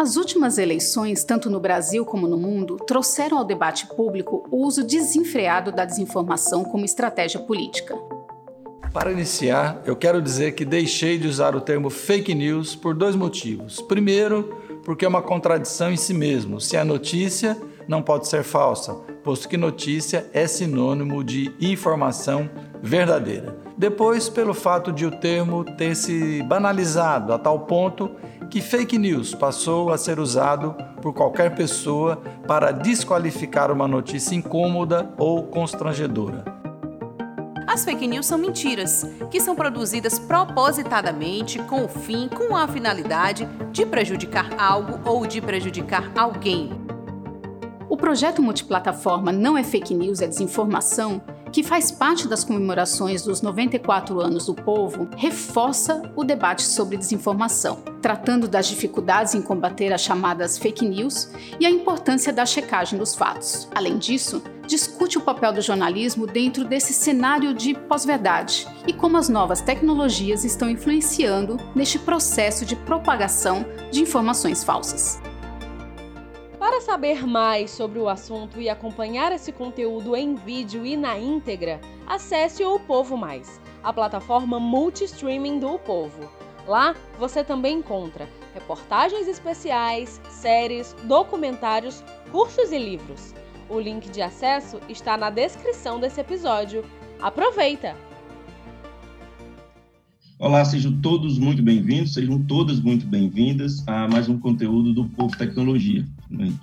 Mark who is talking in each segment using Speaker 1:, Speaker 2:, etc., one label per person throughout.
Speaker 1: As últimas eleições, tanto no Brasil como no mundo, trouxeram ao debate público o uso desenfreado da desinformação como estratégia política.
Speaker 2: Para iniciar, eu quero dizer que deixei de usar o termo fake news por dois motivos. Primeiro, porque é uma contradição em si mesmo. Se a notícia não pode ser falsa, posto que notícia é sinônimo de informação verdadeira. Depois, pelo fato de o termo ter se banalizado a tal ponto que fake news passou a ser usado por qualquer pessoa para desqualificar uma notícia incômoda ou constrangedora.
Speaker 3: As fake news são mentiras, que são produzidas propositadamente com o fim, com a finalidade de prejudicar algo ou de prejudicar alguém.
Speaker 1: O projeto multiplataforma Não é Fake News, é Desinformação que faz parte das comemorações dos 94 anos do povo, reforça o debate sobre desinformação, tratando das dificuldades em combater as chamadas fake news e a importância da checagem dos fatos. Além disso, discute o papel do jornalismo dentro desse cenário de pós-verdade e como as novas tecnologias estão influenciando neste processo de propagação de informações falsas.
Speaker 4: Para saber mais sobre o assunto e acompanhar esse conteúdo em vídeo e na íntegra, acesse o Povo Mais, a plataforma multi-streaming do Povo. Lá você também encontra reportagens especiais, séries, documentários, cursos e livros. O link de acesso está na descrição desse episódio. Aproveita!
Speaker 5: Olá, sejam todos muito bem-vindos, sejam todas muito bem-vindas a mais um conteúdo do Povo Tecnologia.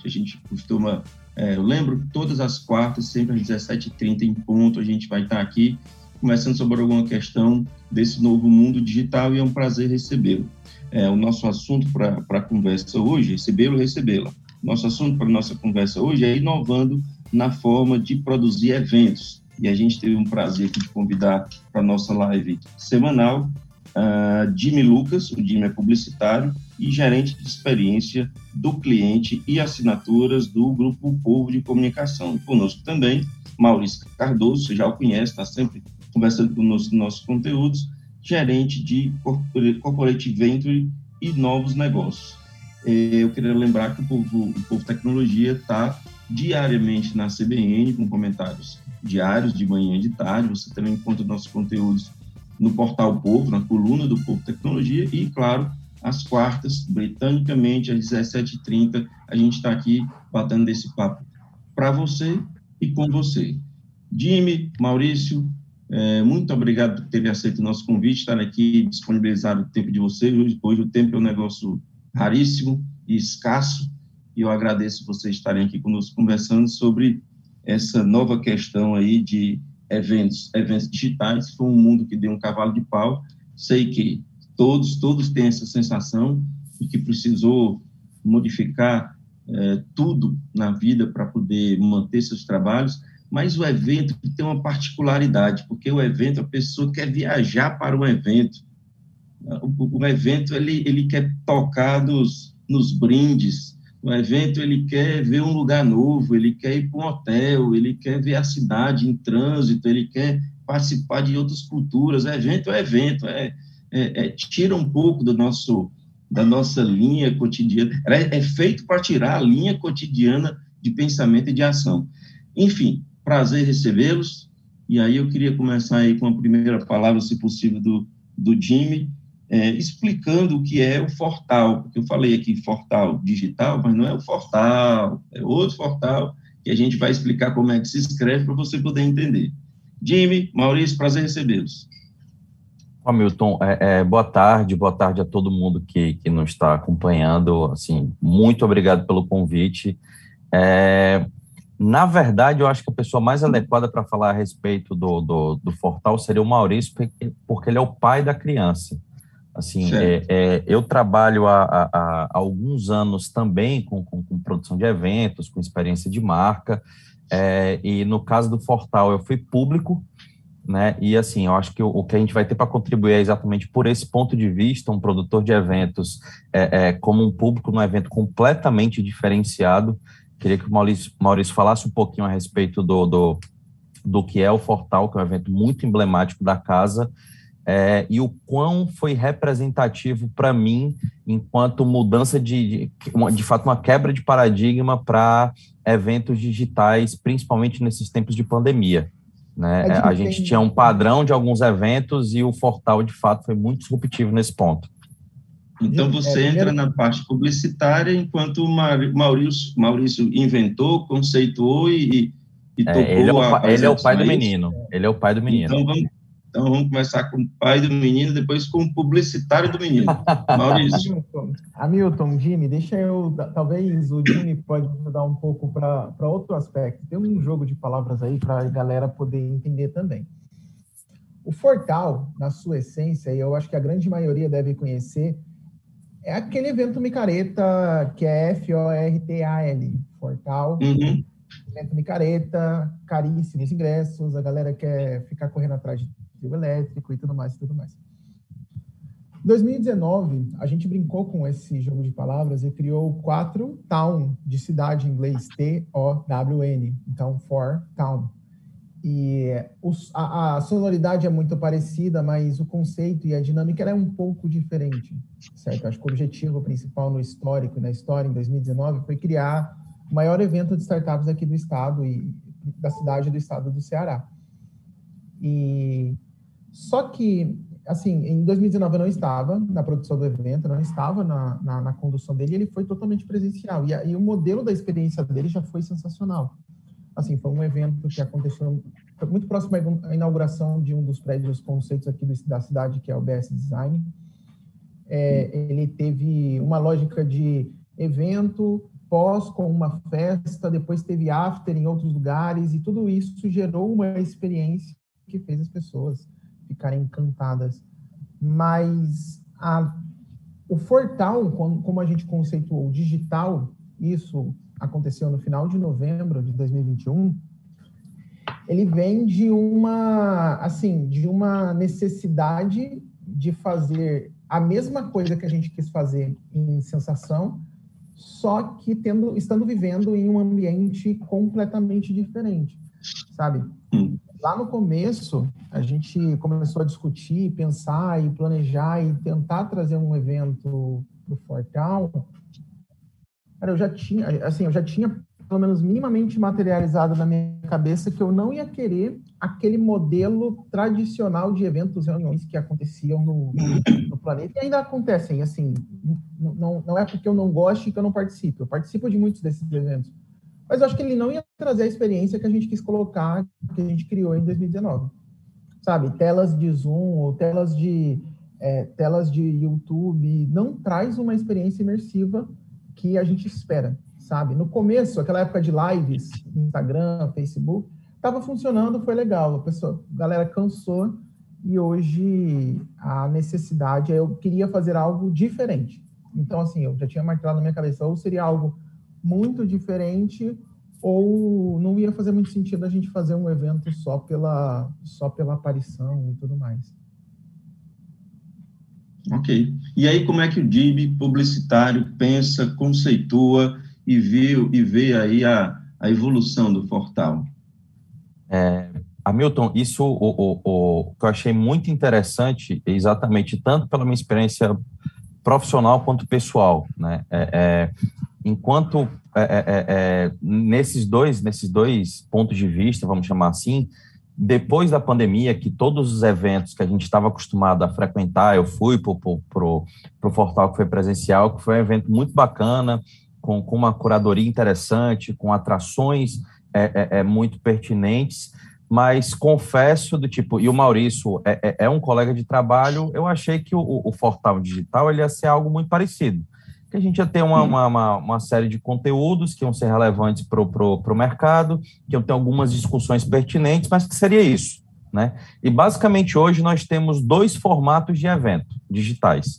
Speaker 5: A gente costuma, é, eu lembro todas as quartas, sempre às 17h30 em ponto, a gente vai estar aqui conversando sobre alguma questão desse novo mundo digital e é um prazer recebê-lo. É, o nosso assunto para a conversa hoje, recebê-lo recebê-la. Nosso assunto para nossa conversa hoje é inovando na forma de produzir eventos. E a gente teve um prazer aqui de convidar para nossa live semanal uh, Jimmy Lucas, o Jimmy é publicitário e gerente de experiência do cliente e assinaturas do Grupo Povo de Comunicação. E conosco também, Maurício Cardoso, você já o conhece, está sempre conversando com nos nossos conteúdos, gerente de Corporate Venture e novos negócios. É, eu queria lembrar que o Povo, o Povo Tecnologia está diariamente na CBN, com comentários diários, de manhã e de tarde. Você também encontra nossos conteúdos no portal Povo, na coluna do Povo Tecnologia e, claro, às quartas, britanicamente, às 17h30, a gente está aqui batendo esse papo para você e com você. Jimmy, Maurício, é, muito obrigado por ter aceito o nosso convite, estar aqui, disponibilizar o tempo de vocês. Hoje, hoje o tempo é um negócio raríssimo e escasso, e eu agradeço vocês estarem aqui conosco conversando sobre essa nova questão aí de eventos, eventos digitais, foi um mundo que deu um cavalo de pau. Sei que todos, todos têm essa sensação de que precisou modificar é, tudo na vida para poder manter seus trabalhos, mas o evento tem uma particularidade, porque o evento, a pessoa quer viajar para o evento. O, o evento, ele, ele quer tocar nos, nos brindes, o evento ele quer ver um lugar novo, ele quer ir para um hotel, ele quer ver a cidade em trânsito, ele quer participar de outras culturas. O evento é evento, é, é, é tira um pouco do nosso da nossa linha cotidiana. É, é feito para tirar a linha cotidiana de pensamento e de ação. Enfim, prazer recebê-los. E aí eu queria começar aí com a primeira palavra, se possível, do, do Jimmy, é, explicando o que é o Fortal, porque eu falei aqui Fortal digital, mas não é o Fortal, é outro Fortal, que a gente vai explicar como é que se escreve para você poder entender. Jimmy, Maurício, prazer recebê-los.
Speaker 6: Hamilton, é, é, boa tarde, boa tarde a todo mundo que, que nos está acompanhando. Assim, muito obrigado pelo convite. É, na verdade, eu acho que a pessoa mais adequada para falar a respeito do, do, do Fortal seria o Maurício, porque, ele é o pai da criança. Assim, é, é, eu trabalho há, há, há, alguns anos também com, com, com, produção de eventos, com experiência de marca, é, e no caso do Fortal eu fui público, né, e assim, eu acho que o, o que a gente vai ter para contribuir é exatamente por esse ponto de vista, um produtor de eventos é, é, como um público num evento completamente diferenciado, queria que o Maurício, Maurício falasse um pouquinho a respeito do, do, do que é o Fortal, que é um evento muito emblemático da casa, é, e o quão foi representativo para mim enquanto mudança de, de, de fato, uma quebra de paradigma para eventos digitais, principalmente nesses tempos de pandemia. Né? É a gente tinha um padrão de alguns eventos e o Fortal, de fato, foi muito disruptivo nesse ponto.
Speaker 5: Então, você é, entra na parte publicitária, enquanto o Maurício, Maurício inventou, conceituou e, e
Speaker 6: tocou é, ele, é o, ele é o pai do menino. Ele é o pai do menino.
Speaker 5: Então, vamos, então, vamos começar com o pai do menino, depois com o publicitário do menino. Maurício.
Speaker 7: Hamilton, Jimmy, deixa eu. Talvez o Jimmy pode mudar um pouco para outro aspecto. Tem um jogo de palavras aí para a galera poder entender também. O Fortal, na sua essência, e eu acho que a grande maioria deve conhecer, é aquele evento micareta que é F-O-R-T-A-L, Fortal. Uhum. Evento micareta, caríssimos ingressos, a galera quer ficar correndo atrás de trio elétrico e tudo mais e tudo mais. Em 2019, a gente brincou com esse jogo de palavras e criou quatro town de cidade em inglês, T-O-W-N, então for town. E os, a, a, sonoridade é muito parecida, mas o conceito e a dinâmica é um pouco diferente, certo? Acho que o objetivo principal no histórico, na história, em 2019, foi criar o maior evento de startups aqui do estado e da cidade do estado do Ceará. E só que, assim, em 2019 eu não estava na produção do evento, não estava na, na, na condução dele, ele foi totalmente presencial. E, e o modelo da experiência dele já foi sensacional. Assim, foi um evento que aconteceu muito próximo à inauguração de um dos prédios conceitos aqui do, da cidade, que é o BS Design. É, ele teve uma lógica de evento, pós com uma festa, depois teve after em outros lugares, e tudo isso gerou uma experiência que fez as pessoas ficarem encantadas. Mas a, o Fortal, como a gente conceituou digital, isso aconteceu no final de novembro de 2021, ele vem de uma, assim, de uma necessidade de fazer a mesma coisa que a gente quis fazer em sensação, só que tendo, estando vivendo em um ambiente completamente diferente, sabe? Lá no começo, a gente começou a discutir, pensar e planejar e tentar trazer um evento para o Fortal. Cara, eu já tinha, assim, eu já tinha pelo menos minimamente materializado na minha cabeça que eu não ia querer aquele modelo tradicional de eventos, reuniões que aconteciam no, no planeta. E ainda acontecem, assim, não, não é porque eu não goste que eu não participo, eu participo de muitos desses eventos, mas eu acho que ele não ia trazer a experiência que a gente quis colocar, que a gente criou em 2019. Sabe, telas de Zoom ou telas de, é, telas de YouTube, não traz uma experiência imersiva que a gente espera, sabe? No começo, aquela época de lives, Instagram, Facebook, estava funcionando, foi legal. A pessoa, a galera cansou e hoje a necessidade é eu queria fazer algo diferente. Então, assim, eu já tinha marcado na minha cabeça, ou seria algo muito diferente ou não ia fazer muito sentido a gente fazer um evento só pela só pela aparição e tudo mais.
Speaker 5: Ok. E aí como é que o DIB publicitário pensa, conceitua e vê, e vê aí a, a evolução do portal?
Speaker 6: É, Hamilton, isso o, o, o, que eu achei muito interessante, exatamente tanto pela minha experiência profissional quanto pessoal, né? É, é, enquanto é, é, é, é, nesses dois nesses dois pontos de vista, vamos chamar assim, depois da pandemia, que todos os eventos que a gente estava acostumado a frequentar, eu fui para o Fortal que foi presencial, que foi um evento muito bacana, com, com uma curadoria interessante, com atrações muito pertinentes, mas confesso do tipo, e o Maurício é, é, é um colega de trabalho, eu achei que o, o Fortal Digital ele ia ser algo muito parecido que a gente ia ter uma, uma, uma, uma, série de conteúdos que iam ser relevantes para o mercado, que iam ter algumas discussões pertinentes, mas que seria isso. Né? E basicamente hoje nós temos dois formatos de evento digitais.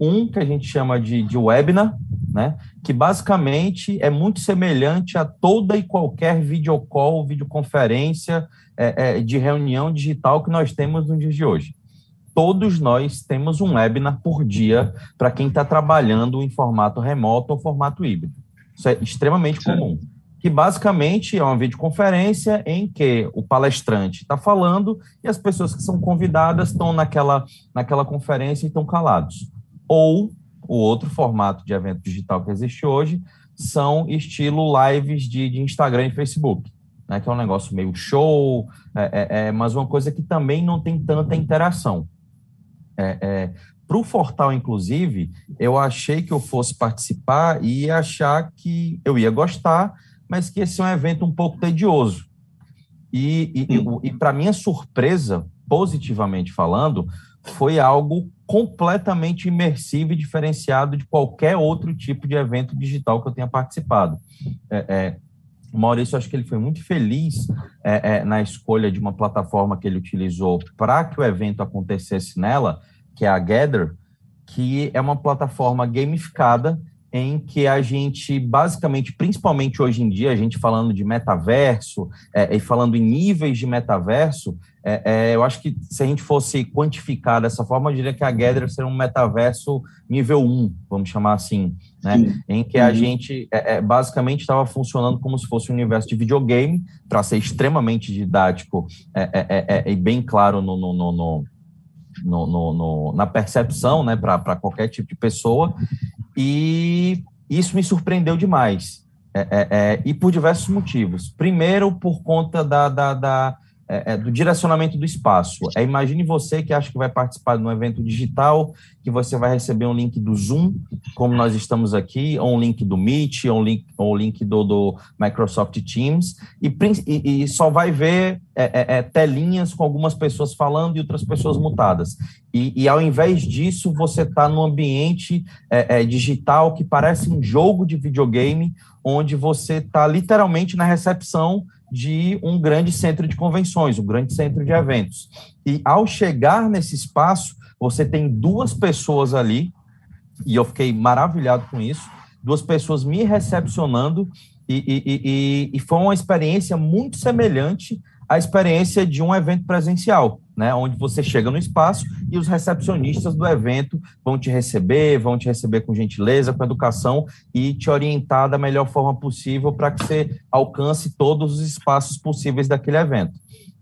Speaker 6: Um que a gente chama de, de webinar, né? que basicamente é muito semelhante a toda e qualquer videocall, videoconferência é, é, de reunião digital que nós temos nos dias de hoje todos nós temos um webinar por dia para quem está trabalhando em formato remoto ou formato híbrido. Isso é extremamente comum. que basicamente é uma videoconferência em que o palestrante está falando e as pessoas que são convidadas estão naquela, naquela conferência e estão calados. Ou o outro formato de evento digital que existe hoje são estilo lives de, de Instagram e Facebook, né, que é um negócio meio show, é, é, é mas uma coisa que também não tem tanta interação. É, é, para o Fortal, inclusive, eu achei que eu fosse participar e ia achar que eu ia gostar, mas que esse é um evento um pouco tedioso. E, e, e, e para minha surpresa, positivamente falando, foi algo completamente imersivo e diferenciado de qualquer outro tipo de evento digital que eu tenha participado. É, é, o Maurício, acho que ele foi muito feliz é, é na escolha de uma plataforma que ele utilizou para que o evento acontecesse nela, que é a Gather, que é uma plataforma gamificada em que a gente, basicamente, principalmente hoje em dia, a gente falando de metaverso é, e falando em níveis de metaverso, é, é, eu acho que se a gente fosse quantificar dessa forma, eu diria que a Gather seria um metaverso nível 1, vamos chamar assim, né? em que a uhum. gente é, é, basicamente estava funcionando como se fosse um universo de videogame, para ser extremamente didático é, e bem claro no, no, no, no no, no, no, na percepção, né, para qualquer tipo de pessoa, e isso me surpreendeu demais, é, é, é, e por diversos motivos. Primeiro, por conta da, da, da é, é, do direcionamento do espaço. É, imagine você que acha que vai participar de um evento digital, que você vai receber um link do Zoom, como nós estamos aqui, ou um link do Meet, ou um link, ou um link do, do Microsoft Teams, e, e, e só vai ver é, é, é, telinhas com algumas pessoas falando e outras pessoas mutadas. E, e ao invés disso, você está num ambiente é, digital que parece um jogo de videogame, onde você está literalmente na recepção de um grande centro de convenções, um grande centro de eventos. E ao chegar nesse espaço, você tem duas pessoas ali, e eu fiquei maravilhado com isso, duas pessoas me recepcionando, e, e, e, e foi uma experiência muito semelhante à experiência de um evento presencial né, onde você chega no espaço e os recepcionistas do evento vão te receber, vão te receber com gentileza, com educação e te orientar da melhor forma possível para que você alcance todos os espaços possíveis daquele evento.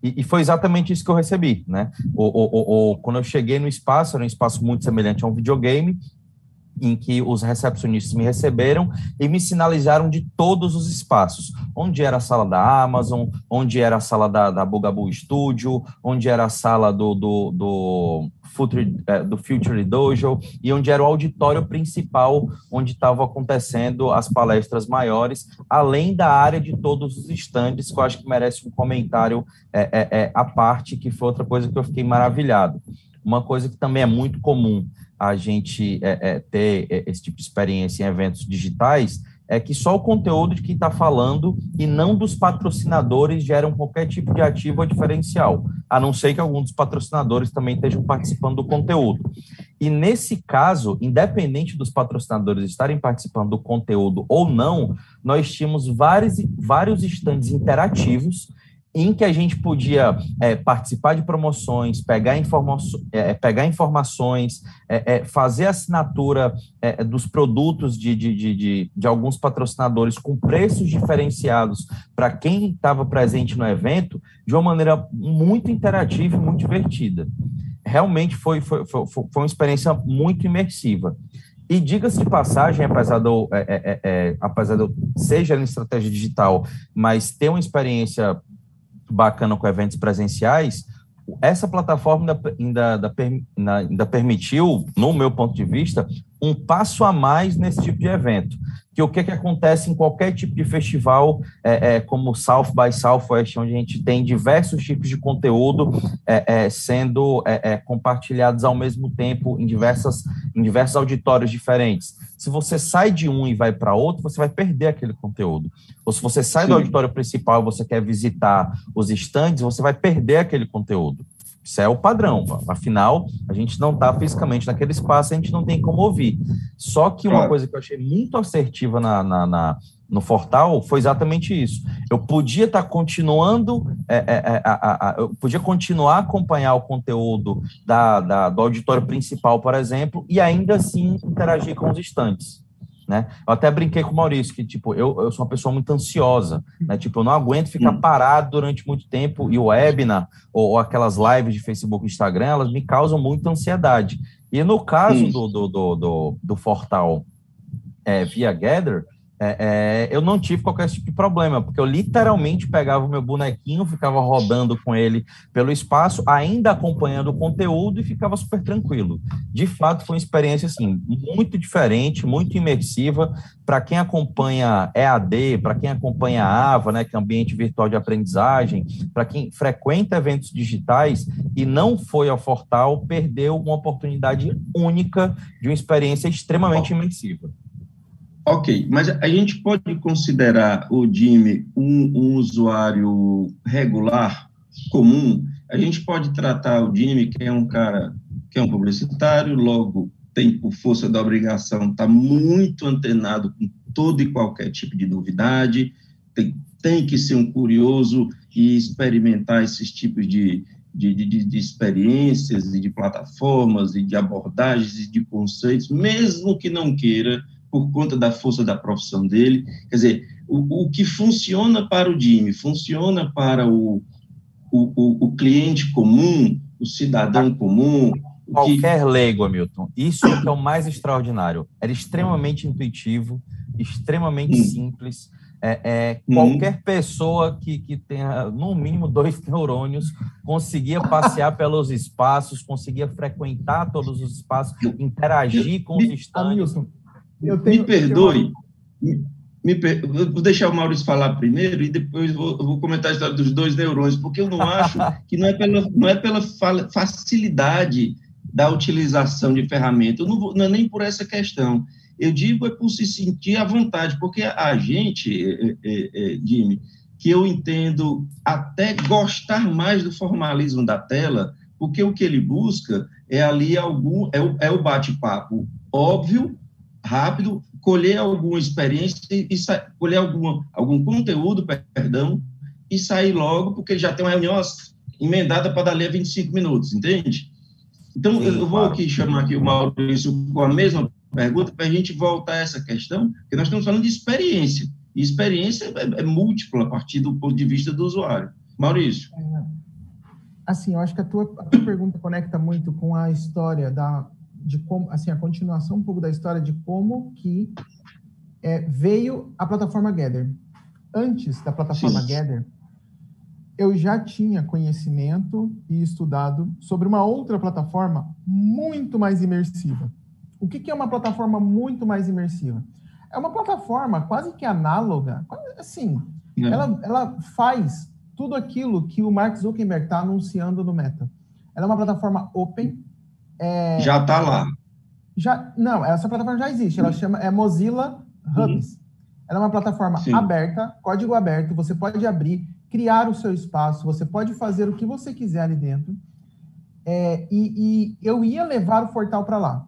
Speaker 6: E, e, foi exatamente isso que eu recebi, né? O, o, o, quando eu cheguei no espaço, era um espaço muito semelhante a um videogame, em que os recepcionistas me receberam e me sinalizaram de todos os espaços, onde era a sala da Amazon, onde era a sala da, da Bugabu Studio, onde era a sala do, do, do, Future, é, do Future Dojo e onde era o auditório principal, onde estavam acontecendo as palestras maiores, além da área de todos os estandes, que eu acho que merece um comentário é, é, é, à parte, que foi outra coisa que eu fiquei maravilhado. Uma coisa que também é muito comum a gente é, é, ter é, esse tipo de experiência em eventos digitais é que só o conteúdo de quem está falando e não dos patrocinadores geram qualquer tipo de ativo ou diferencial, a não ser que alguns dos patrocinadores também estejam participando do conteúdo. E nesse caso, independente dos patrocinadores estarem participando do conteúdo ou não, nós tínhamos vários, vários estandes interativos em que a gente podia é, participar de promoções, pegar, informa é, é, pegar informações, é, é fazer assinatura é, dos produtos de, de, de, de, alguns patrocinadores com preços diferenciados para quem estava presente no evento, de uma maneira muito interativa e muito divertida. Realmente foi, foi, foi, foi uma experiência muito imersiva. E diga-se de passagem, apesar de, eu, é, é, é, apesar de eu seja em estratégia digital, mas ter uma experiência bacana com eventos presenciais, essa plataforma ainda, ainda, ainda, permitiu, no meu ponto de vista, um passo a mais nesse tipo de evento. Que o que, que acontece em qualquer tipo de festival, é, é, como South by Southwest, onde a gente tem diversos tipos de conteúdo é, é sendo é, é, compartilhados ao mesmo tempo em, diversas, em diversos auditórios diferentes. Se você sai de um e vai para outro, você vai perder aquele conteúdo. Ou se você sai Sim. do auditório principal e você quer visitar os estandes, você vai perder aquele conteúdo. Isso é o padrão. Afinal, a gente não está fisicamente naquele espaço, a gente não tem como ouvir. Só que uma coisa que eu achei muito assertiva na, na, na no Fortal foi exatamente isso. Eu podia estar tá continuando, é, é, é, a, a, eu podia continuar a acompanhar o conteúdo da, da, do auditório principal, por exemplo, e ainda assim interagir com os estantes. né? Eu até brinquei com o Maurício que, tipo, eu, eu sou uma pessoa muito ansiosa, né? Tipo, eu não aguento ficar hum. parado durante muito tempo e o webinar ou, ou, aquelas lives de Facebook e Instagram, elas me causam muita ansiedade. E no caso do, do, do, do, do Fortal é, via Gather, é, é, eu não tive qualquer tipo de problema, porque eu literalmente pegava o meu bonequinho, ficava rodando com ele pelo espaço, ainda acompanhando o conteúdo e ficava super tranquilo. De fato, foi uma experiência assim, muito diferente, muito imersiva. Para quem acompanha EAD, para quem acompanha AVA, né, que é ambiente virtual de aprendizagem, para quem frequenta eventos digitais e não foi ao Fortal, perdeu uma oportunidade única de uma experiência extremamente imersiva.
Speaker 5: Ok, mas a gente pode considerar o Jimmy um, um, usuário regular, comum? A gente pode tratar o Jimmy, que é um cara que é um publicitário, logo tem por força da obrigação, está muito antenado com todo e qualquer tipo de novidade, tem, tem que ser um curioso e experimentar esses tipos de, de, de, de, experiências e de plataformas e de abordagens e de conceitos, mesmo que não queira por conta da força da profissão dele. Quer dizer, o, o que funciona para o Jimmy, funciona para o, o, o cliente comum, o cidadão comum.
Speaker 6: Qualquer que... leigo, Hamilton. Isso é, é o mais extraordinário. Era extremamente intuitivo, extremamente hum. simples. É, é, hum. qualquer hum. pessoa que, que tenha, no mínimo, dois neurônios conseguia passear pelos espaços, conseguia frequentar todos os espaços, interagir com os estandes.
Speaker 5: Tenho, me perdoe, me, me vou deixar o Maurício falar primeiro e depois vou, vou, comentar a história dos dois neurônios, porque eu não acho que não é pela, não é pela facilidade da utilização de ferramenta, eu não, vou, não é nem por essa questão. Eu digo é por se sentir à vontade, porque a gente, é, é, é, Jimmy, que eu entendo até gostar mais do formalismo da tela, porque o que ele busca é ali algum, é o, é o bate-papo óbvio, rápido, colher alguma experiência e, colher alguma, algum conteúdo, perdão, e sair logo, porque ele já tem uma reunião emendada para dali a 25 minutos, entende? Então, Sim, eu vou aqui chamar aqui o Maurício com a mesma pergunta para a gente voltar a essa questão, porque nós estamos falando de experiência, e experiência é, é múltipla a partir do ponto de vista do usuário. Maurício. É,
Speaker 7: assim, eu acho que a tua, a tua pergunta conecta muito com a história da, de como, assim, a continuação um pouco da história de como que é, veio a plataforma Gather. Antes da plataforma Sim. Gather, eu já tinha conhecimento e estudado sobre uma outra plataforma muito mais imersiva. O que, que é uma plataforma muito mais imersiva? É uma plataforma quase que análoga, assim, ela, ela faz tudo aquilo que o Mark Zuckerberg está anunciando no Meta. Ela é uma plataforma open,
Speaker 5: é, já está lá.
Speaker 7: Já, não, essa plataforma já existe. Ela chama é Mozilla Hubs. Uhum. Ela é uma plataforma Sim. aberta, código aberto. Você pode abrir, criar o seu espaço. Você pode fazer o que você quiser ali dentro. É, e, e, eu ia levar o Fortal para lá,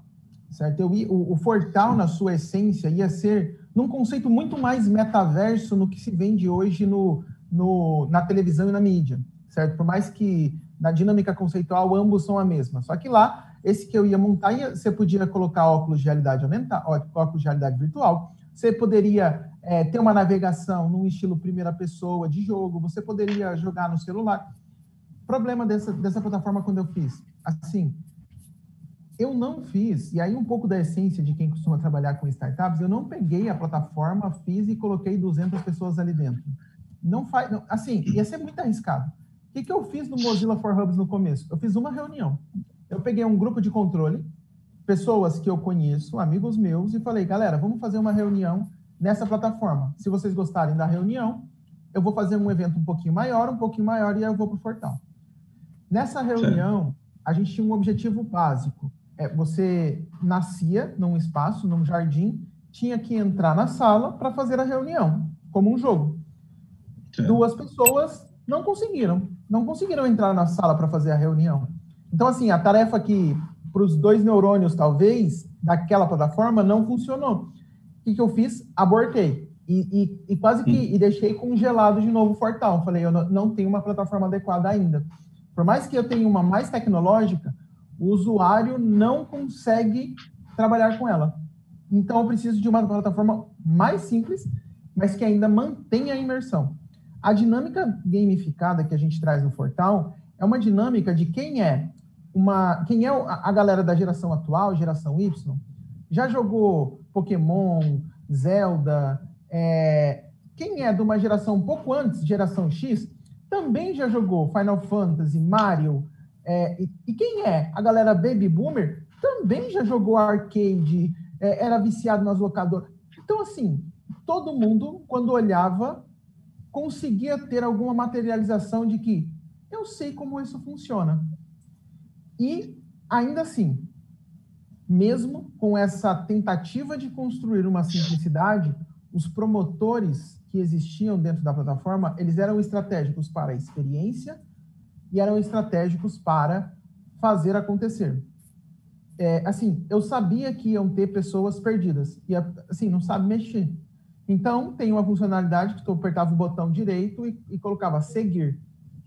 Speaker 7: certo? Eu ia, o, o Fortal, na sua essência, ia ser num conceito muito mais metaverso no que se vende hoje no, no, na televisão e na mídia, certo? Por mais que na dinâmica conceitual ambos são a mesma. Só que lá esse que eu ia montar, você podia colocar óculos de realidade aumentada, óculos de realidade virtual. Você poderia é, ter uma navegação num estilo primeira pessoa de jogo. Você poderia jogar no celular. Problema dessa, dessa plataforma quando eu fiz. Assim, eu não fiz, e aí um pouco da essência de quem costuma trabalhar com startups, eu não peguei a plataforma, fiz e coloquei 200 pessoas ali dentro. Não faz, não, assim, ia ser muito arriscado. O que, que eu fiz no Mozilla for Hubs no começo? Eu fiz uma reunião eu peguei um grupo de controle, pessoas que eu conheço, amigos meus, e falei, galera, vamos fazer uma reunião nessa plataforma. Se vocês gostarem da reunião, eu vou fazer um evento um pouquinho maior, um pouquinho maior, e aí eu vou para o portal. Nessa reunião, a gente tinha um objetivo básico. É, você nascia num espaço, num jardim, tinha que entrar na sala para fazer a reunião, como um jogo. Duas pessoas não conseguiram, não conseguiram entrar na sala para fazer a reunião. Então, assim, a tarefa que para os dois neurônios, talvez, daquela plataforma, não funcionou. O que, que eu fiz? Abortei. E, e, e quase que e deixei congelado de novo o Fortal. Falei, eu não, não tenho uma plataforma adequada ainda. Por mais que eu tenha uma mais tecnológica, o usuário não consegue trabalhar com ela. Então, eu preciso de uma plataforma mais simples, mas que ainda mantenha a imersão. A dinâmica gamificada que a gente traz no Fortal é uma dinâmica de quem é uma, quem é a galera da geração atual, geração Y, já jogou Pokémon, Zelda, é, quem é de uma geração um pouco antes, geração X, também já jogou Final Fantasy, Mario, é, e, e, quem é a galera Baby Boomer também já jogou arcade, é, era viciado nas locadoras. Então, assim, todo mundo, quando olhava, conseguia ter alguma materialização de que eu sei como isso funciona. E, ainda assim, mesmo com essa tentativa de construir uma simplicidade, os promotores que existiam dentro da plataforma, eles eram estratégicos para a experiência e eram estratégicos para fazer acontecer. É, assim, eu sabia que iam ter pessoas perdidas e assim não sabe mexer. Então tem uma funcionalidade que tu apertava o botão direito e, e colocava seguir.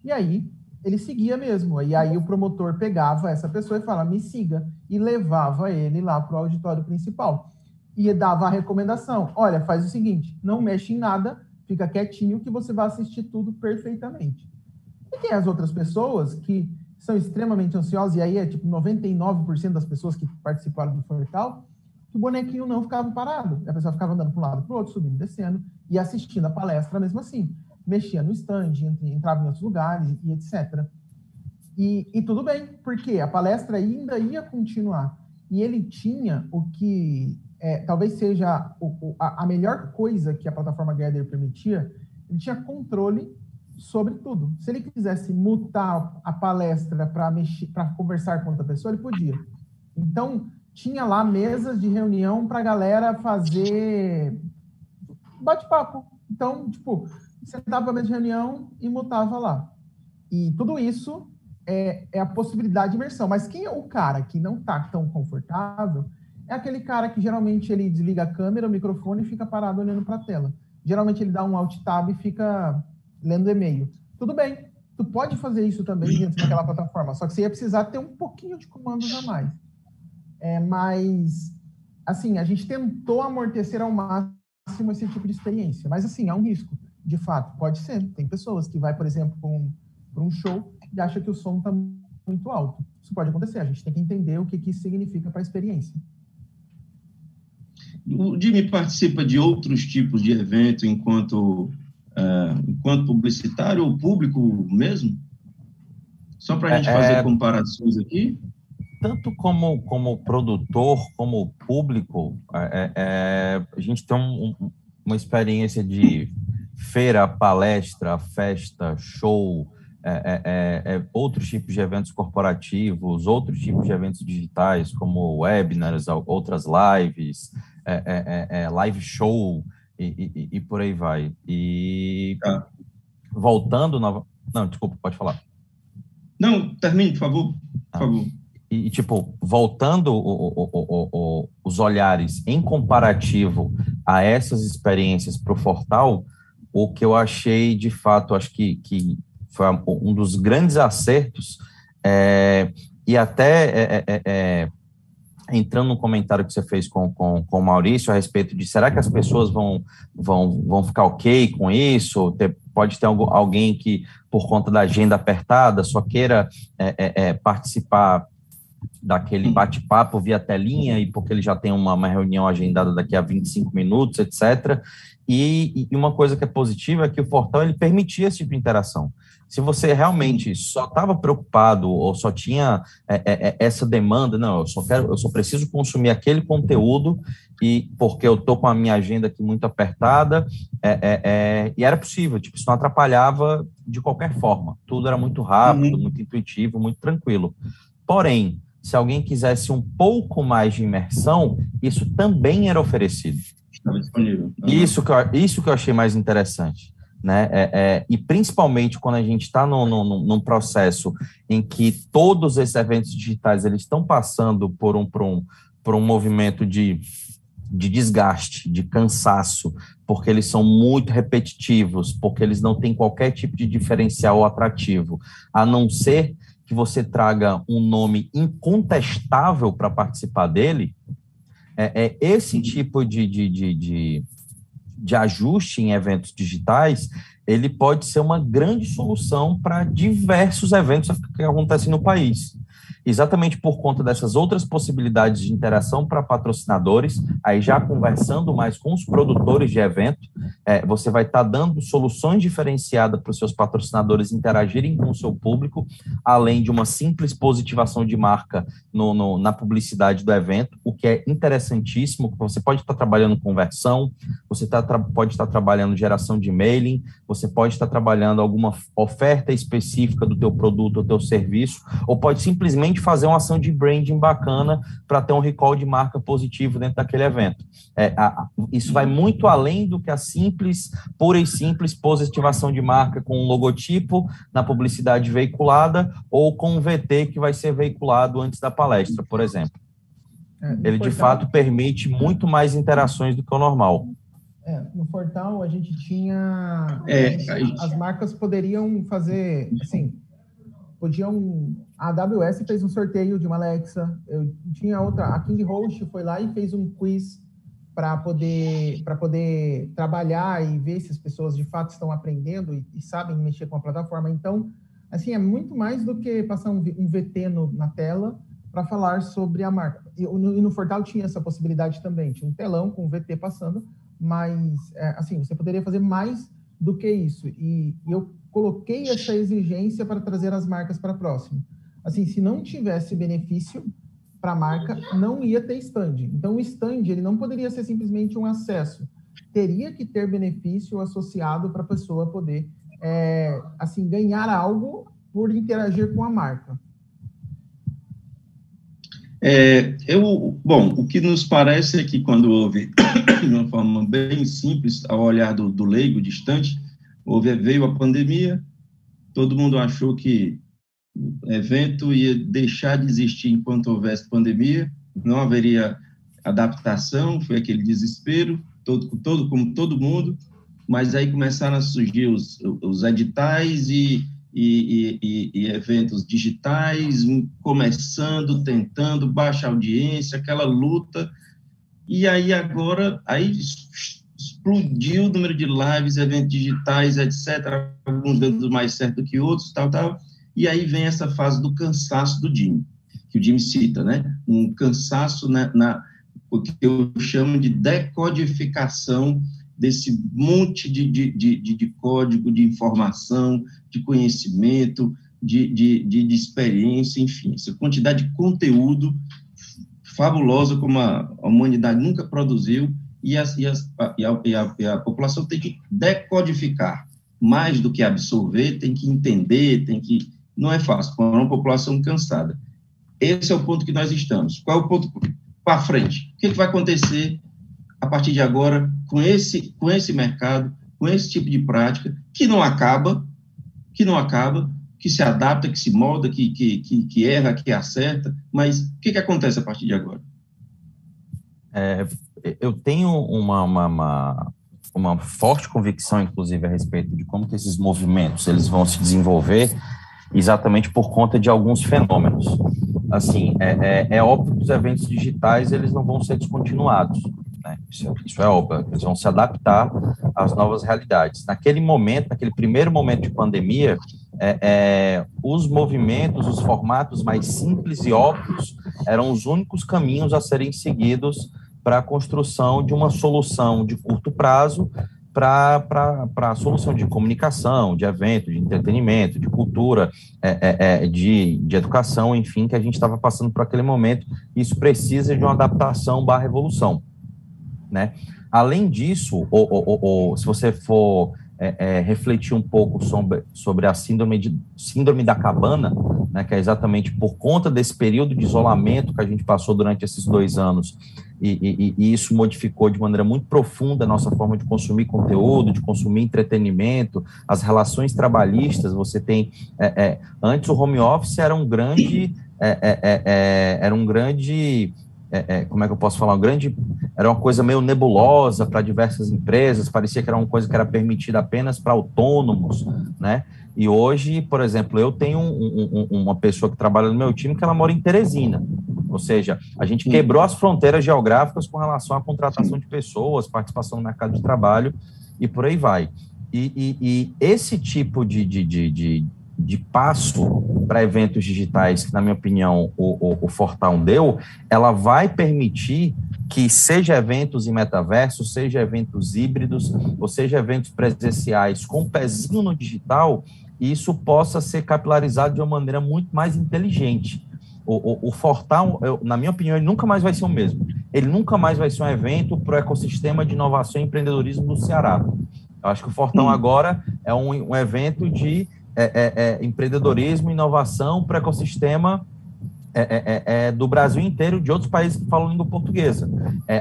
Speaker 7: E aí ele seguia mesmo. E aí o promotor pegava essa pessoa e falava, me siga, e levava ele lá para o auditório principal. E dava a recomendação: olha, faz o seguinte, não mexe em nada, fica quietinho que você vai assistir tudo perfeitamente. E tem as outras pessoas que são extremamente ansiosas, e aí é tipo 99% das pessoas que participaram do Fortal, que o bonequinho não ficava parado. A pessoa ficava andando para um lado para o outro, subindo descendo, e assistindo a palestra mesmo assim mexia no stand, entrava em outros lugares e etc. E, e tudo bem, porque a palestra ainda ia continuar. E ele tinha o que é, talvez seja o, a, a, melhor coisa que a plataforma Gather permitia, ele tinha controle sobre tudo. Se ele quisesse mutar a palestra para conversar com outra pessoa, ele podia. Então tinha lá mesas de reunião para a galera fazer bate-papo. Então, tipo, sentava para mesa de reunião e mutava lá. E tudo isso é, é, a possibilidade de imersão. Mas quem é o cara que não está tão confortável é aquele cara que geralmente ele desliga a câmera, o microfone e fica parado olhando para a tela. Geralmente ele dá um alt tab e fica lendo e-mail. Tudo bem, tu pode fazer isso também dentro daquela plataforma, só que você ia precisar ter um pouquinho de comandos a mais. É, mas, assim, a gente tentou amortecer ao máximo esse tipo de experiência. Mas, assim, é um risco. De fato, pode ser. Tem pessoas que vai, por exemplo, para um, um show e acha que o som está muito alto. Isso pode acontecer. A gente tem que entender o que, que isso significa para a experiência.
Speaker 5: O Jimmy participa de outros tipos de evento enquanto, uh, enquanto publicitário ou público mesmo? Só para a gente é, fazer é. comparações aqui.
Speaker 6: Tanto como, como produtor, como público, é, é, a gente tem um, um, uma experiência de feira, palestra, festa, show, é, é, é, é, outros tipos de eventos corporativos, outros tipos de eventos digitais, como webinars, outras lives, é, é, live show e, e, e, por aí vai. E tá. voltando, nova... não, desculpa, pode falar.
Speaker 5: Não, termine, por favor. Por ah. favor.
Speaker 6: E, tipo, voltando o, o, o, os olhares em comparativo a essas experiências para o Fortal, o que eu achei, de fato, acho que, que foi um dos grandes acertos, é, e até é, é, é, entrando no comentário que você fez com, com, com o Maurício a respeito de será que as pessoas vão, vão, vão ficar ok com isso? Ter, pode ter alguém que, por conta da agenda apertada, só queira é, é, participar daquele bate-papo via telinha e porque ele já tem uma, uma, reunião agendada daqui a 25 minutos, etc. E, e, uma coisa que é positiva é que o portal ele permitia esse tipo de interação. Se você realmente só estava preocupado ou só tinha é, é, é, essa demanda, não, eu só quero, eu só preciso consumir aquele conteúdo e porque eu estou com a minha agenda aqui muito apertada, é, é, é, e era possível, tipo, isso não atrapalhava de qualquer forma. Tudo era muito rápido, uhum. muito intuitivo, muito tranquilo. Porém, se alguém quisesse um pouco mais de imersão, isso também era oferecido. Estava disponível. Uhum. Isso, que eu, isso que eu achei mais interessante. Né? É, é, e principalmente quando a gente está num, num, num, processo em que todos esses eventos digitais eles estão passando por um, por um, por um movimento de, de desgaste, de cansaço, porque eles são muito repetitivos, porque eles não têm qualquer tipo de diferencial atrativo, a não ser que você traga um nome incontestável para participar dele, é, é esse tipo de, de, de, de, de ajuste em eventos digitais, ele pode ser uma grande solução para diversos eventos que acontecem no país exatamente por conta dessas outras possibilidades de interação para patrocinadores, aí já conversando mais com os produtores de evento, é, você vai estar tá dando soluções diferenciadas para os seus patrocinadores interagirem com o seu público, além de uma simples positivação de marca no, no, na publicidade do evento, o que é interessantíssimo, você pode estar tá trabalhando conversão, você tá, pode estar tá trabalhando geração de mailing, você pode estar tá trabalhando alguma oferta específica do teu produto ou teu serviço, ou pode simplesmente simplesmente fazer uma ação de branding bacana para ter um recall de marca positivo dentro daquele evento. É, a, isso vai muito além do que a simples, pura e simples positivação de marca com um logotipo na publicidade veiculada ou com um VT que vai ser veiculado antes da palestra, por exemplo. É, Ele, de fato, permite muito mais interações do que o normal.
Speaker 7: É, no portal a gente tinha. É, as marcas poderiam fazer, assim, podiam. A AWS fez um sorteio de uma Alexa. Eu tinha outra. A King Host foi lá e fez um quiz para poder poder trabalhar e ver se as pessoas de fato estão aprendendo e, e, sabem mexer com a plataforma. Então, assim, é muito mais do que passar um, um VT no, na tela para falar sobre a marca. E no, e no Fortal tinha essa possibilidade também. Tinha um telão com o VT passando, mas é, assim você poderia fazer mais do que isso. E, e eu coloquei essa exigência para trazer as marcas para próximo. Assim, se não tivesse benefício para a marca, não ia ter stand. Então, o stand ele não poderia ser simplesmente um acesso. Teria que ter benefício associado para a pessoa poder, é, assim, ganhar algo por interagir com a marca.
Speaker 5: É, eu, bom, o que nos parece é que quando houve, de uma forma bem simples, ao olhar do, do leigo distante, houve, veio a pandemia, todo mundo achou que o evento ia deixar de existir enquanto houvesse pandemia, não haveria adaptação, foi aquele desespero, todo, todo, como todo mundo, mas aí começaram a surgir os, os editais e, e, e, e, eventos digitais, começando, tentando, baixa audiência, aquela luta, e aí agora, aí explodiu o número de lives, eventos digitais, etc., alguns dando mais certo que outros, tal, tal, e aí vem essa fase do cansaço do Jimmy, que o Jimmy cita, né? Um cansaço na, na o que eu chamo de decodificação desse monte de, de, de, de código, de informação, de conhecimento, de, de, de, experiência, enfim, essa quantidade de conteúdo fabulosa como a, a humanidade nunca produziu e, as, e, as, e, a, e, a, e a população tem que decodificar mais do que absorver, tem que entender, tem que. Não é fácil, para uma população cansada. Esse é o ponto que nós estamos. Qual é o ponto para frente? O que, que vai acontecer a partir de agora com esse, com esse mercado, com esse tipo de prática, que não acaba, que não acaba, que se adapta, que se molda, que, que, que, que erra, que acerta, mas o que, que acontece a partir de agora?
Speaker 6: É, eu tenho uma, uma, uma, uma, forte convicção, inclusive, a respeito de como que esses movimentos eles vão se desenvolver exatamente por conta de alguns fenômenos. Assim, é, é, é óbvio que os eventos digitais eles não vão ser descontinuados. Né? Isso, é óbvio, eles vão se adaptar às novas realidades. Naquele momento, naquele primeiro momento de pandemia, é, é, os movimentos, os formatos mais simples e óbvios eram os únicos caminhos a serem seguidos para a construção de uma solução de curto prazo para a solução de comunicação, de evento, de entretenimento, de cultura, é, é, é, de, de educação, enfim, que a gente estava passando por aquele momento. Isso precisa de uma adaptação barra. Né? Além disso, ou, ou, ou, se você for é, é, refletir um pouco sobre, sobre a síndrome, de, síndrome da cabana, né, que é exatamente por conta desse período de isolamento que a gente passou durante esses dois anos, e, e, e, isso modificou de maneira muito profunda a nossa forma de consumir conteúdo, de consumir entretenimento, as relações trabalhistas. Você tem é, é, antes o home office era um grande é, era um grande é, é, como é que eu posso falar, um grande, era uma coisa meio nebulosa para diversas empresas, parecia que era uma coisa que era permitida apenas para autônomos, né? E hoje, por exemplo, eu tenho um, um, uma pessoa que trabalha no meu time que ela mora em Teresina, Ou seja, a gente quebrou as fronteiras geográficas com relação à contratação de pessoas, participação no mercado de trabalho e por aí vai. E, e, e esse tipo de, de, de, de, de passo para eventos digitais, que, na minha opinião, o, o, o Fortal deu, ela vai permitir que seja eventos em metaverso, seja eventos híbridos, ou seja eventos presenciais com pezinho no digital, isso possa ser capilarizado de uma maneira muito mais inteligente. O, o, o Fortal, eu, na minha opinião, ele nunca mais vai ser o mesmo. Ele nunca mais vai ser um evento para o ecossistema de inovação e empreendedorismo do Ceará. Eu acho que o Fortão hum. agora é um, um evento de é, é, é, empreendedorismo, inovação para o ecossistema é, é, é, do Brasil inteiro, de outros países que falam língua portuguesa.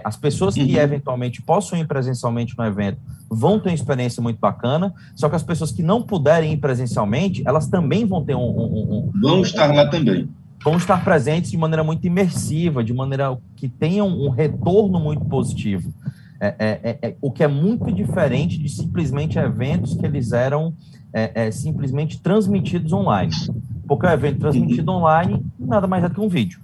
Speaker 6: as pessoas que uhum. eventualmente possam ir presencialmente no evento vão ter uma experiência muito bacana, só que as pessoas que não puderem ir presencialmente, elas também vão ter um. um,
Speaker 5: um vão estar lá também.
Speaker 6: Vão estar presentes de maneira muito imersiva, de maneira que tenham um retorno muito positivo. É, é, é, o que é muito diferente de simplesmente eventos que eles eram é, é, simplesmente transmitidos online. Porque o evento transmitido uhum. online nada mais é que um vídeo.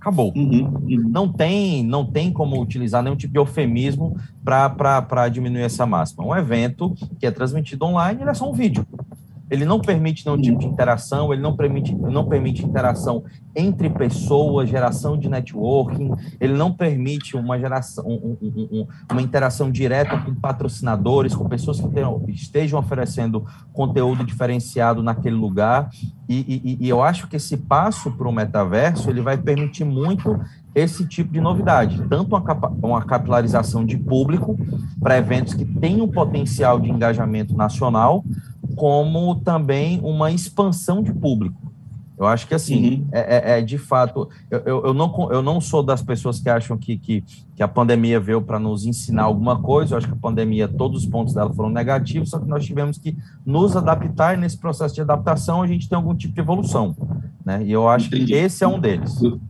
Speaker 6: Acabou. Uhum. Uhum. Não, tem, não tem como utilizar nenhum tipo de eufemismo para diminuir essa máxima. Um evento que é transmitido online é só um vídeo ele não permite nenhum tipo de interação, ele não permite, não permite interação entre pessoas, geração de networking, ele não permite uma geração, um, um, um, uma interação direta com patrocinadores, com pessoas que tenham, estejam oferecendo conteúdo diferenciado naquele lugar. E, e, e eu acho que esse passo para o metaverso ele vai permitir muito esse tipo de novidade, tanto uma, uma capilarização de público para eventos que têm um potencial de engajamento nacional, como também uma expansão de público. Eu acho que, assim, uhum. é, é, é, de fato, eu, eu, eu, não, eu não sou das pessoas que acham que, que, que a pandemia veio para nos ensinar alguma coisa. Eu acho que a pandemia, todos os pontos dela foram negativos, só que nós tivemos que nos adaptar. E nesse processo de adaptação, a gente tem algum tipo de evolução. Né? E eu acho Entendi. que esse é um deles.
Speaker 5: Eu,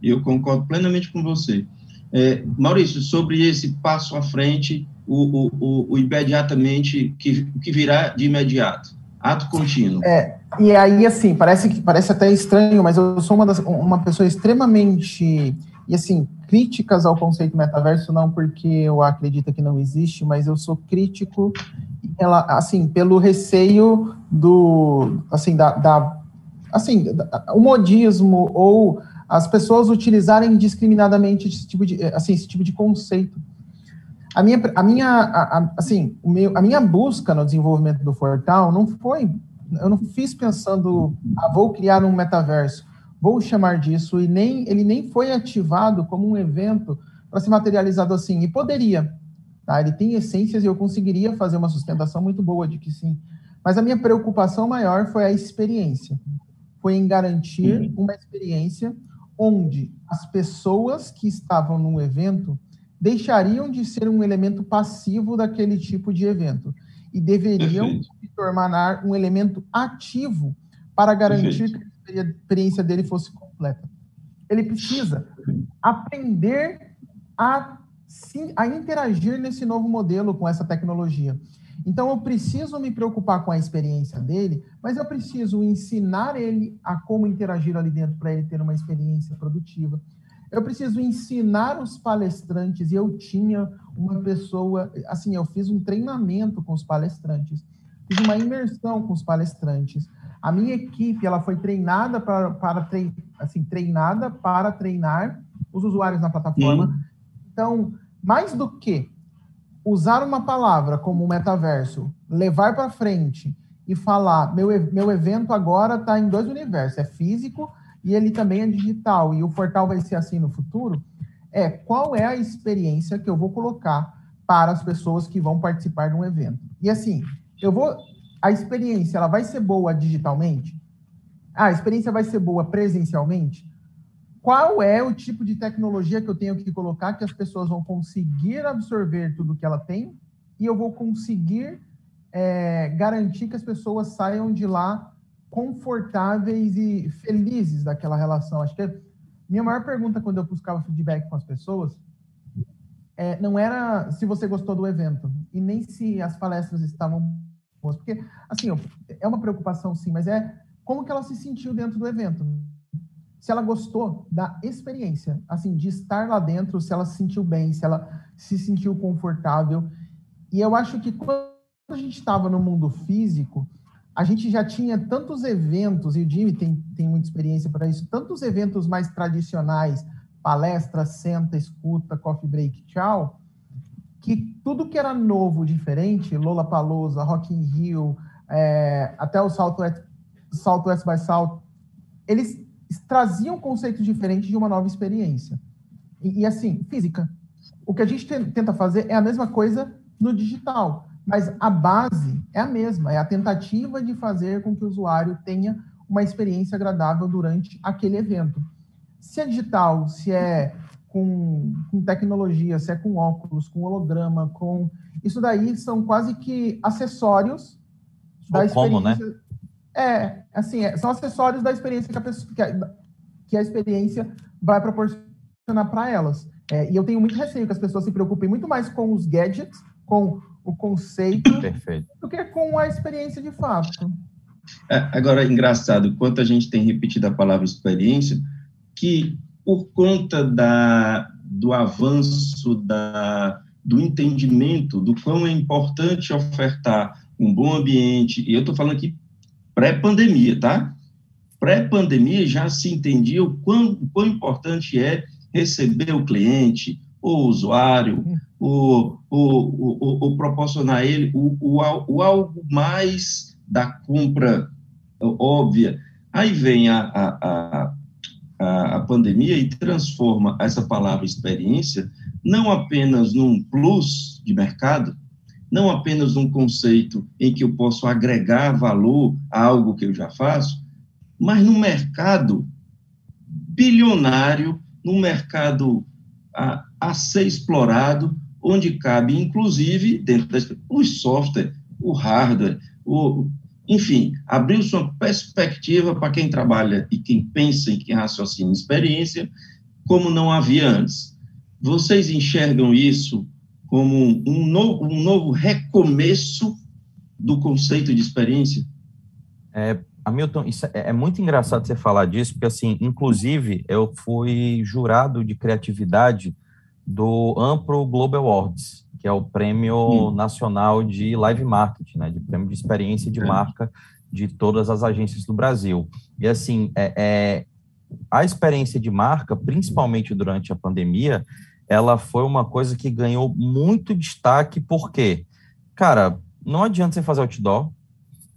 Speaker 5: eu concordo plenamente com você. É, Maurício, sobre esse passo à frente o, o, o imediatamente, que, que virá de imediato. Ato contínuo.
Speaker 7: É, e aí, assim, parece, parece até estranho, mas eu sou uma, das, uma pessoa extremamente, e assim, críticas ao conceito metaverso, não porque eu acredito que não existe, mas eu sou crítico, ela, assim, pelo receio do, assim, da, da assim, o modismo ou as pessoas utilizarem discriminadamente esse tipo de, assim, esse tipo de conceito a minha, a minha, a, a, assim, o meu, a minha busca no desenvolvimento do Fortal não foi, eu não fiz pensando, ah, vou criar um metaverso, vou chamar disso, e nem ele nem foi ativado como um evento para ser materializado assim, e poderia, tá? Ele tem essências e eu conseguiria fazer uma sustentação muito boa de que sim. Mas a minha preocupação maior foi a experiência, foi em garantir uhum. uma experiência onde as pessoas que estavam no evento deixariam de ser um elemento passivo daquele tipo de evento e deveriam Perfeito. se tornar um elemento ativo para garantir Perfeito. que a experiência dele fosse completa. Ele precisa aprender a, sim, a interagir nesse novo modelo com essa tecnologia. Então, eu preciso me preocupar com a experiência dele, mas eu preciso ensinar ele a como interagir ali dentro para ele ter uma experiência produtiva. Eu preciso ensinar os palestrantes, e eu tinha uma pessoa, assim, eu fiz um treinamento com os palestrantes, fiz uma imersão com os palestrantes. A minha equipe, ela foi treinada para, para assim, treinada para treinar os usuários na plataforma. Então, mais do que usar uma palavra como metaverso, levar para frente e falar, meu, meu evento agora está em dois universos, é físico e ele também é digital, e o portal vai ser assim no futuro, é qual é a experiência que eu vou colocar para as pessoas que vão participar de um evento. E assim, eu vou. A experiência ela vai ser boa digitalmente? Ah, a experiência vai ser boa presencialmente? Qual é o tipo de tecnologia que eu tenho que colocar que as pessoas vão conseguir absorver tudo que ela tem e eu vou conseguir é, garantir que as pessoas saiam de lá confortáveis e felizes daquela relação. Acho que minha maior pergunta quando eu buscava feedback com as pessoas é, não era se você gostou do evento e nem se as palestras estavam boas, porque assim é uma preocupação sim, mas é como que ela se sentiu dentro do evento. se ela gostou da experiência, assim, de estar lá dentro, se ela se sentiu bem, se ela se sentiu confortável. E eu acho que quando a gente estava no mundo físico, a gente já tinha tantos eventos, e o Jimmy tem, tem muita experiência para isso, tantos eventos mais tradicionais, palestra, senta, escuta, coffee break, tchau, que tudo que era novo, diferente, Lola Palosa, Rock in Rio, é, até o Southwest, Southwest by South, eles traziam conceitos diferentes de uma nova experiência. E, e assim, física. O que a gente tenta fazer é a mesma coisa no digital, mas a base é a mesma, é a tentativa de fazer com que o usuário tenha uma experiência agradável durante aquele evento. Se é digital, se é com, com tecnologia, se é com óculos, com holograma, com. Isso daí são quase que acessórios
Speaker 6: da experiência. Como, né?
Speaker 7: É, assim, é, são acessórios da experiência que a, pessoa, que a, que a experiência vai proporcionar para elas. É, e eu tenho muito receio que as pessoas se preocupem muito mais com os gadgets, com o conceito,
Speaker 6: Perfeito.
Speaker 7: do que com a experiência de fato.
Speaker 5: É, agora, engraçado, quanto a gente tem repetido a palavra experiência, que por conta da, do avanço da, do entendimento do quão é importante ofertar um bom ambiente, e eu estou falando aqui pré-pandemia, tá? Pré-pandemia já se entendia o quão, o quão importante é receber o cliente, o usuário, o, o, o, o proporcionar a ele o, o, o, algo mais da compra óbvia. Aí vem a, a, a, a pandemia e transforma essa palavra experiência não apenas num plus de mercado, não apenas um conceito em que eu posso agregar valor a algo que eu já faço, mas no mercado bilionário, num mercado a, a ser explorado, onde cabe, inclusive, dentro da, o software, o hardware, o, enfim, abriu-se uma perspectiva para quem trabalha e quem pensa e quem raciocina experiência, como não havia antes. Vocês enxergam isso como um novo, um novo recomeço do conceito de experiência?
Speaker 6: É, Hamilton, é, é muito engraçado você falar disso, porque, assim, inclusive, eu fui jurado de criatividade do Ampro Global Awards, que é o prêmio hum. nacional de live marketing, né, de prêmio de experiência de é. marca de todas as agências do Brasil. E, assim, é, é, a experiência de marca, principalmente durante a pandemia, ela foi uma coisa que ganhou muito destaque, porque, cara, não adianta você fazer outdoor,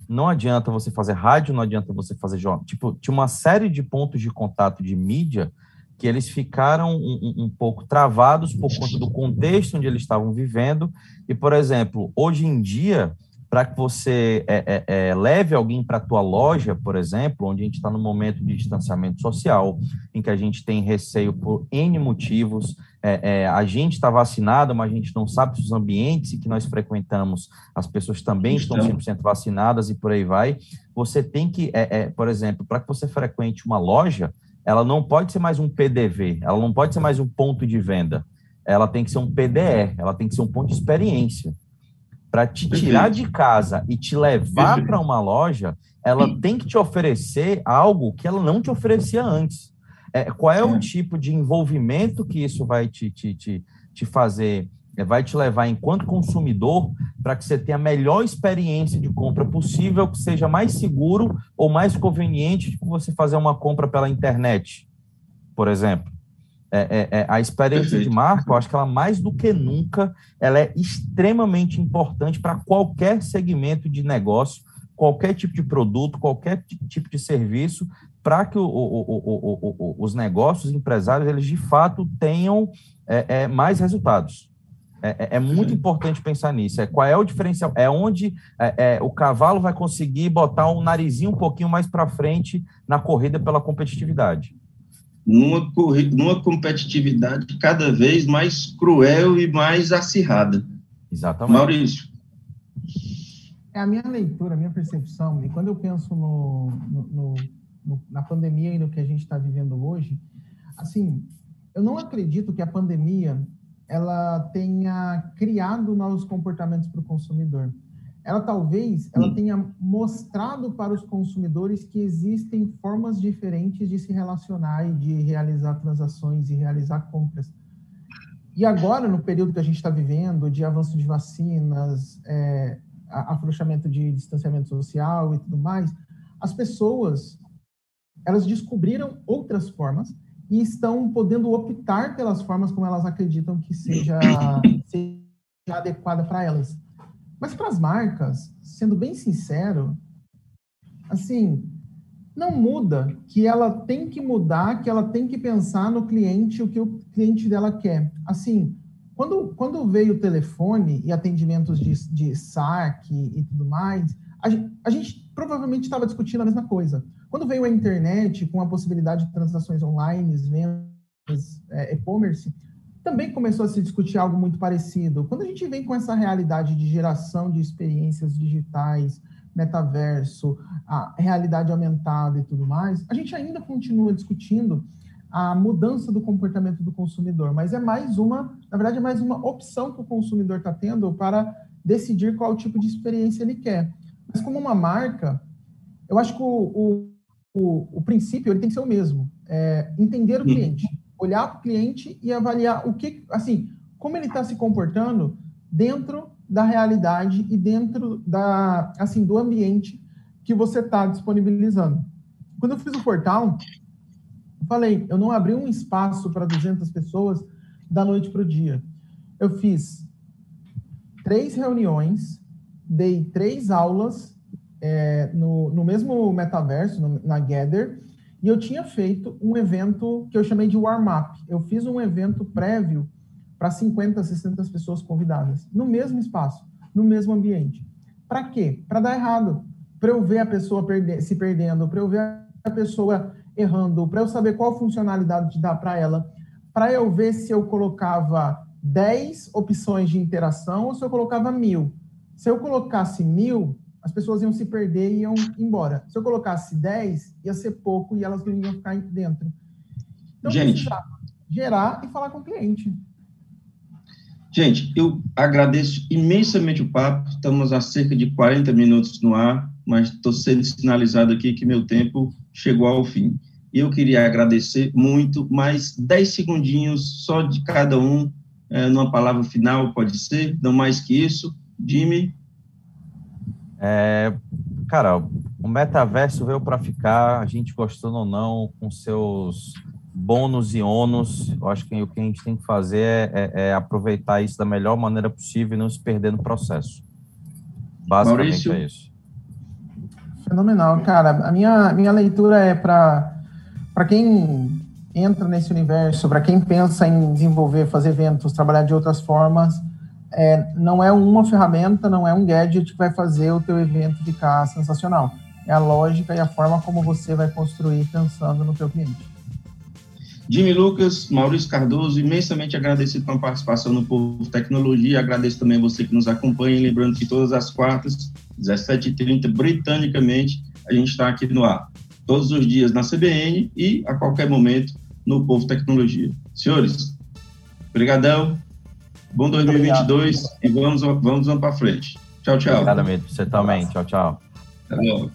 Speaker 6: não adianta você fazer rádio, não adianta você fazer jornal. Tipo, tinha uma série de pontos de contato de mídia que eles ficaram um, um, pouco travados por conta do contexto onde eles estavam vivendo. E, por exemplo, hoje em dia, para que você é, é, é, leve alguém para a tua loja, por exemplo, onde a gente está no momento de distanciamento social, em que a gente tem receio por N motivos, é, é, a gente está vacinado, mas a gente não sabe se os ambientes que nós frequentamos, as pessoas também estão 100% vacinadas e por aí vai. Você tem que, é, por exemplo, para que você frequente uma loja, ela não pode ser mais um PDV, ela não pode ser mais um ponto de venda, ela tem que ser um PDE, ela tem que ser um ponto de experiência. Para te tirar de casa e te levar para uma loja, ela tem que te oferecer algo que ela não te oferecia antes. É, qual é, o tipo de envolvimento que isso vai te, te, te, te fazer, vai te levar enquanto consumidor para que você tenha a melhor experiência de compra possível, que seja mais seguro ou mais conveniente de você fazer uma compra pela internet, por exemplo. É, é, é, a experiência Perfeito. de marca, eu acho que ela mais do que nunca, ela é extremamente importante para qualquer segmento de negócio, qualquer tipo de produto, qualquer tipo de serviço, para que o, o, o, os negócios, os empresários, eles de fato tenham é, é, mais resultados. É, é, muito importante pensar nisso. É qual é o diferencial? É onde o cavalo vai conseguir botar o um narizinho um pouquinho mais para frente na corrida pela competitividade
Speaker 5: numa, numa competitividade cada vez mais cruel e mais acirrada.
Speaker 6: Exatamente.
Speaker 5: Maurício.
Speaker 7: É a minha leitura, a minha percepção, e quando eu penso no, no, no, na pandemia e no que a gente está vivendo hoje, assim, eu não acredito que a pandemia ela tenha criado novos comportamentos para o consumidor. ela talvez ela tenha mostrado para os consumidores que existem formas diferentes de se relacionar e de realizar transações e realizar compras. E agora, no período que a gente está vivendo, de avanço de vacinas, é, afrouxamento de distanciamento social e tudo mais, as pessoas elas descobriram outras formas e estão podendo optar pelas formas como elas acreditam que seja, seja adequada para elas. Mas para as marcas, sendo bem sincero, assim, não muda que ela tem que mudar, que ela tem que pensar no cliente, o que o cliente dela quer. Assim, quando, quando veio o telefone e atendimentos de, de saque e tudo mais, a, a gente provavelmente estava discutindo a mesma coisa. Quando veio a internet, com a possibilidade de transações online, vendas, é, e-commerce, também começou a se discutir algo muito parecido. Quando a gente vem com essa realidade de geração de experiências digitais, metaverso, a realidade aumentada e tudo mais, a gente ainda continua discutindo a mudança do comportamento do consumidor, mas é mais uma, na verdade, é mais uma opção que o consumidor está tendo para decidir qual tipo de experiência ele quer. Mas como uma marca, eu acho que o, o, o, princípio ele tem que ser o mesmo, é entender o cliente olhar para o cliente e avaliar o que, assim, como ele está se comportando dentro da realidade e dentro da, assim, do ambiente que você está disponibilizando. Quando eu fiz o portal, eu falei, eu não abri um espaço para 200 pessoas da noite para o dia. Eu fiz três reuniões, dei três aulas é, no, no mesmo metaverso, no, na Gather, e eu tinha feito um evento que eu chamei de warm-up. Eu fiz um evento prévio para 50, 60 pessoas convidadas, no mesmo espaço, no mesmo ambiente. Para quê? Para dar errado. Para eu ver a pessoa perder, se perdendo, para eu ver a pessoa errando, para eu saber qual funcionalidade dar para ela, para eu ver se eu colocava 10 opções de interação ou se eu colocava mil. Se eu colocasse mil, as pessoas iam se perder e iam embora. Se eu colocasse 10, ia ser pouco e elas não iam ficar dentro.
Speaker 5: Então, Gente,
Speaker 7: gerar e falar com o cliente.
Speaker 5: Gente, eu agradeço imensamente o papo. Estamos há cerca de 40 minutos no ar, mas estou sendo sinalizado aqui que meu tempo chegou ao fim. E eu queria agradecer muito, mais 10 segundinhos só de cada um, é, numa palavra final, pode ser, não mais que isso. Jimmy,
Speaker 6: é, cara, o metaverso veio para ficar, a gente gostando ou não, com seus bônus e ônus. Eu acho que o que a gente tem que fazer é, é, é aproveitar isso da melhor maneira possível e não se perder no processo. Basicamente Maurício. é isso.
Speaker 7: Fenomenal, cara. A minha, minha leitura é para quem entra nesse universo, para quem pensa em desenvolver, fazer eventos, trabalhar de outras formas é, não é uma ferramenta, não é um gadget que vai fazer o teu evento ficar sensacional. É a lógica e a forma como você vai construir pensando no teu cliente.
Speaker 5: Jimmy Lucas, Maurício Cardoso, imensamente agradecido pela participação no Povo Tecnologia. Agradeço também a você que nos acompanha. Lembrando que todas as quartas, 17h30, britanicamente, a gente está aqui no ar. Todos os dias na CBN e a qualquer momento no Povo Tecnologia. Senhores, brigadão. Bom 2022 e vamos, vamos, vamos para frente. Tchau, tchau.
Speaker 6: Obrigado, Você também. Tchau, tchau. Até logo.